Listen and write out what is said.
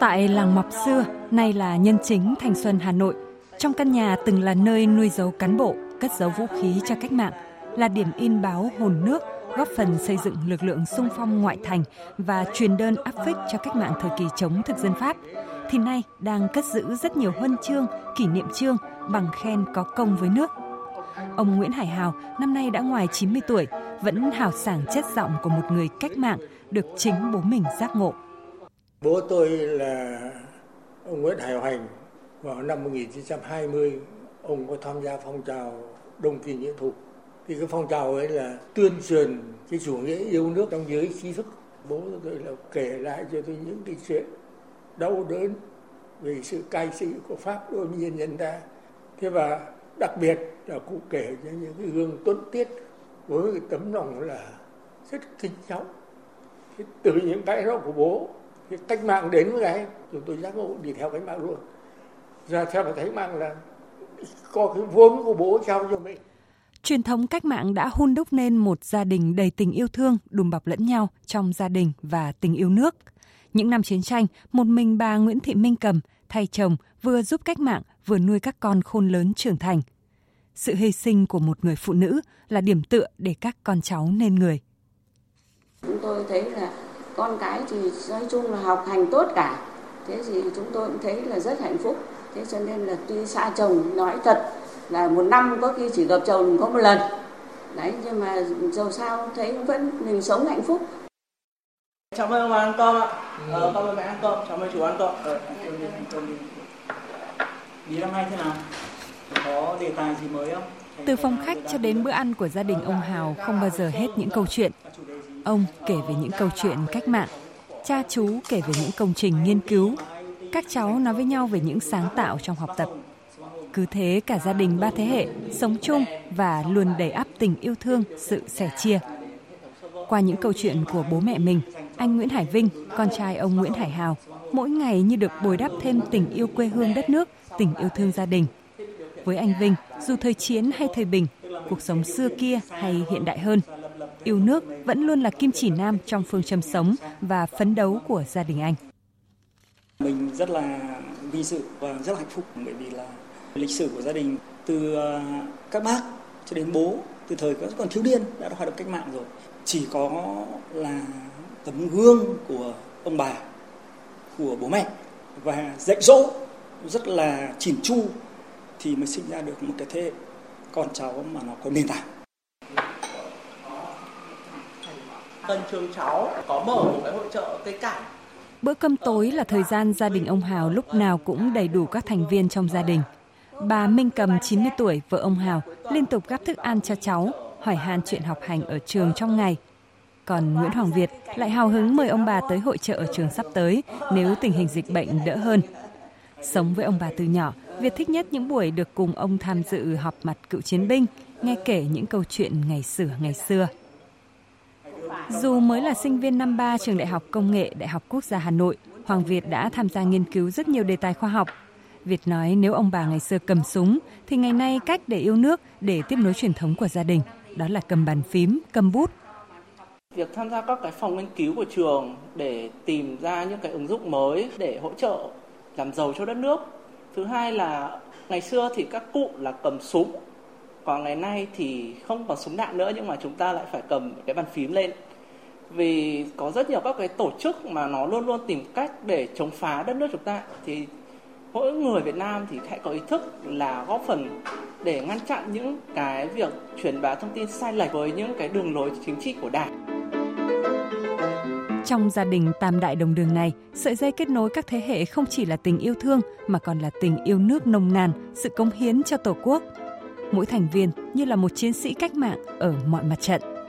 Tại làng Mọc xưa, nay là Nhân Chính, Thành Xuân, Hà Nội, trong căn nhà từng là nơi nuôi dấu cán bộ, cất giấu vũ khí cho cách mạng, là điểm in báo hồn nước, góp phần xây dựng lực lượng sung phong ngoại thành và truyền đơn áp phích cho cách mạng thời kỳ chống thực dân Pháp, thì nay đang cất giữ rất nhiều huân chương, kỷ niệm chương, bằng khen có công với nước. Ông Nguyễn Hải Hào năm nay đã ngoài 90 tuổi, vẫn hào sảng chất giọng của một người cách mạng được chính bố mình giác ngộ. Bố tôi là ông Nguyễn Hải Hoành. Vào năm 1920 ông có tham gia phong trào Đông Kỳ Nghĩa Thục. Thì cái phong trào ấy là tuyên truyền cái chủ nghĩa yêu nước trong giới trí thức. Bố tôi là kể lại cho tôi những cái chuyện đau đớn về sự cai trị của pháp đối với nhân dân ta. Thế và đặc biệt là cụ kể cho những cái gương tuấn tiết với cái tấm lòng là rất kính trọng. Thế từ những cái đó của bố thì cách mạng đến với cái chúng tôi giác ngộ đi theo cách mạng luôn ra theo là cách mạng là có cái vốn của bố trao cho mình Truyền thống cách mạng đã hun đúc nên một gia đình đầy tình yêu thương, đùm bọc lẫn nhau trong gia đình và tình yêu nước. Những năm chiến tranh, một mình bà Nguyễn Thị Minh Cầm thay chồng vừa giúp cách mạng vừa nuôi các con khôn lớn trưởng thành. Sự hy sinh của một người phụ nữ là điểm tựa để các con cháu nên người. Chúng tôi thấy là con cái thì nói chung là học hành tốt cả. Thế thì chúng tôi cũng thấy là rất hạnh phúc. Thế cho nên là tuy xa chồng nói thật là một năm có khi chỉ gặp chồng có một lần. Đấy nhưng mà dầu sao thấy vẫn mình sống hạnh phúc. Chào mừng ông ăn cơm ạ. Ừ. Ờ, con mời mẹ ăn cơm, chào mừng chú ăn cơm. Ờ, ăn cơm đi, ăn cơm đi. Ý năm nay thế nào? Có đề tài gì mới không? Từ phòng khách cho đến bữa ăn của gia đình ông Hào không bao giờ hết những câu chuyện. Ông kể về những câu chuyện cách mạng, cha chú kể về những công trình nghiên cứu, các cháu nói với nhau về những sáng tạo trong học tập. Cứ thế cả gia đình ba thế hệ sống chung và luôn đầy ắp tình yêu thương, sự sẻ chia. Qua những câu chuyện của bố mẹ mình, anh Nguyễn Hải Vinh, con trai ông Nguyễn Hải Hào, mỗi ngày như được bồi đắp thêm tình yêu quê hương đất nước, tình yêu thương gia đình. Với anh Vinh, dù thời chiến hay thời bình, cuộc sống xưa kia hay hiện đại hơn, yêu nước vẫn luôn là kim chỉ nam trong phương châm sống và phấn đấu của gia đình anh. Mình rất là vinh dự và rất là hạnh phúc bởi vì là lịch sử của gia đình từ à, các bác cho đến bố, từ thời còn thiếu niên đã hoạt động cách mạng rồi chỉ có là tấm gương của ông bà, của bố mẹ và dạy dỗ rất là chỉn chu thì mới sinh ra được một cái thế hệ con cháu mà nó có nền tảng Tân trường cháu có mở một cái hội trợ cây cảnh Bữa cơm tối là thời gian gia đình ông Hào lúc nào cũng đầy đủ các thành viên trong gia đình. Bà Minh Cầm 90 tuổi, vợ ông Hào, liên tục gắp thức ăn cho cháu, hỏi han chuyện học hành ở trường trong ngày. Còn Nguyễn Hoàng Việt lại hào hứng mời ông bà tới hội trợ ở trường sắp tới nếu tình hình dịch bệnh đỡ hơn. Sống với ông bà từ nhỏ, Việt thích nhất những buổi được cùng ông tham dự họp mặt cựu chiến binh, nghe kể những câu chuyện ngày xưa ngày xưa. Dù mới là sinh viên năm ba trường Đại học Công nghệ Đại học Quốc gia Hà Nội, Hoàng Việt đã tham gia nghiên cứu rất nhiều đề tài khoa học. Việt nói nếu ông bà ngày xưa cầm súng, thì ngày nay cách để yêu nước, để tiếp nối truyền thống của gia đình, đó là cầm bàn phím, cầm bút. Việc tham gia các cái phòng nghiên cứu của trường để tìm ra những cái ứng dụng mới để hỗ trợ làm giàu cho đất nước. Thứ hai là ngày xưa thì các cụ là cầm súng, còn ngày nay thì không còn súng đạn nữa nhưng mà chúng ta lại phải cầm cái bàn phím lên vì có rất nhiều các cái tổ chức mà nó luôn luôn tìm cách để chống phá đất nước chúng ta thì mỗi người Việt Nam thì hãy có ý thức là góp phần để ngăn chặn những cái việc truyền bá thông tin sai lệch với những cái đường lối chính trị của Đảng. Trong gia đình Tam Đại Đồng Đường này, sợi dây kết nối các thế hệ không chỉ là tình yêu thương mà còn là tình yêu nước nồng nàn, sự cống hiến cho Tổ quốc. Mỗi thành viên như là một chiến sĩ cách mạng ở mọi mặt trận.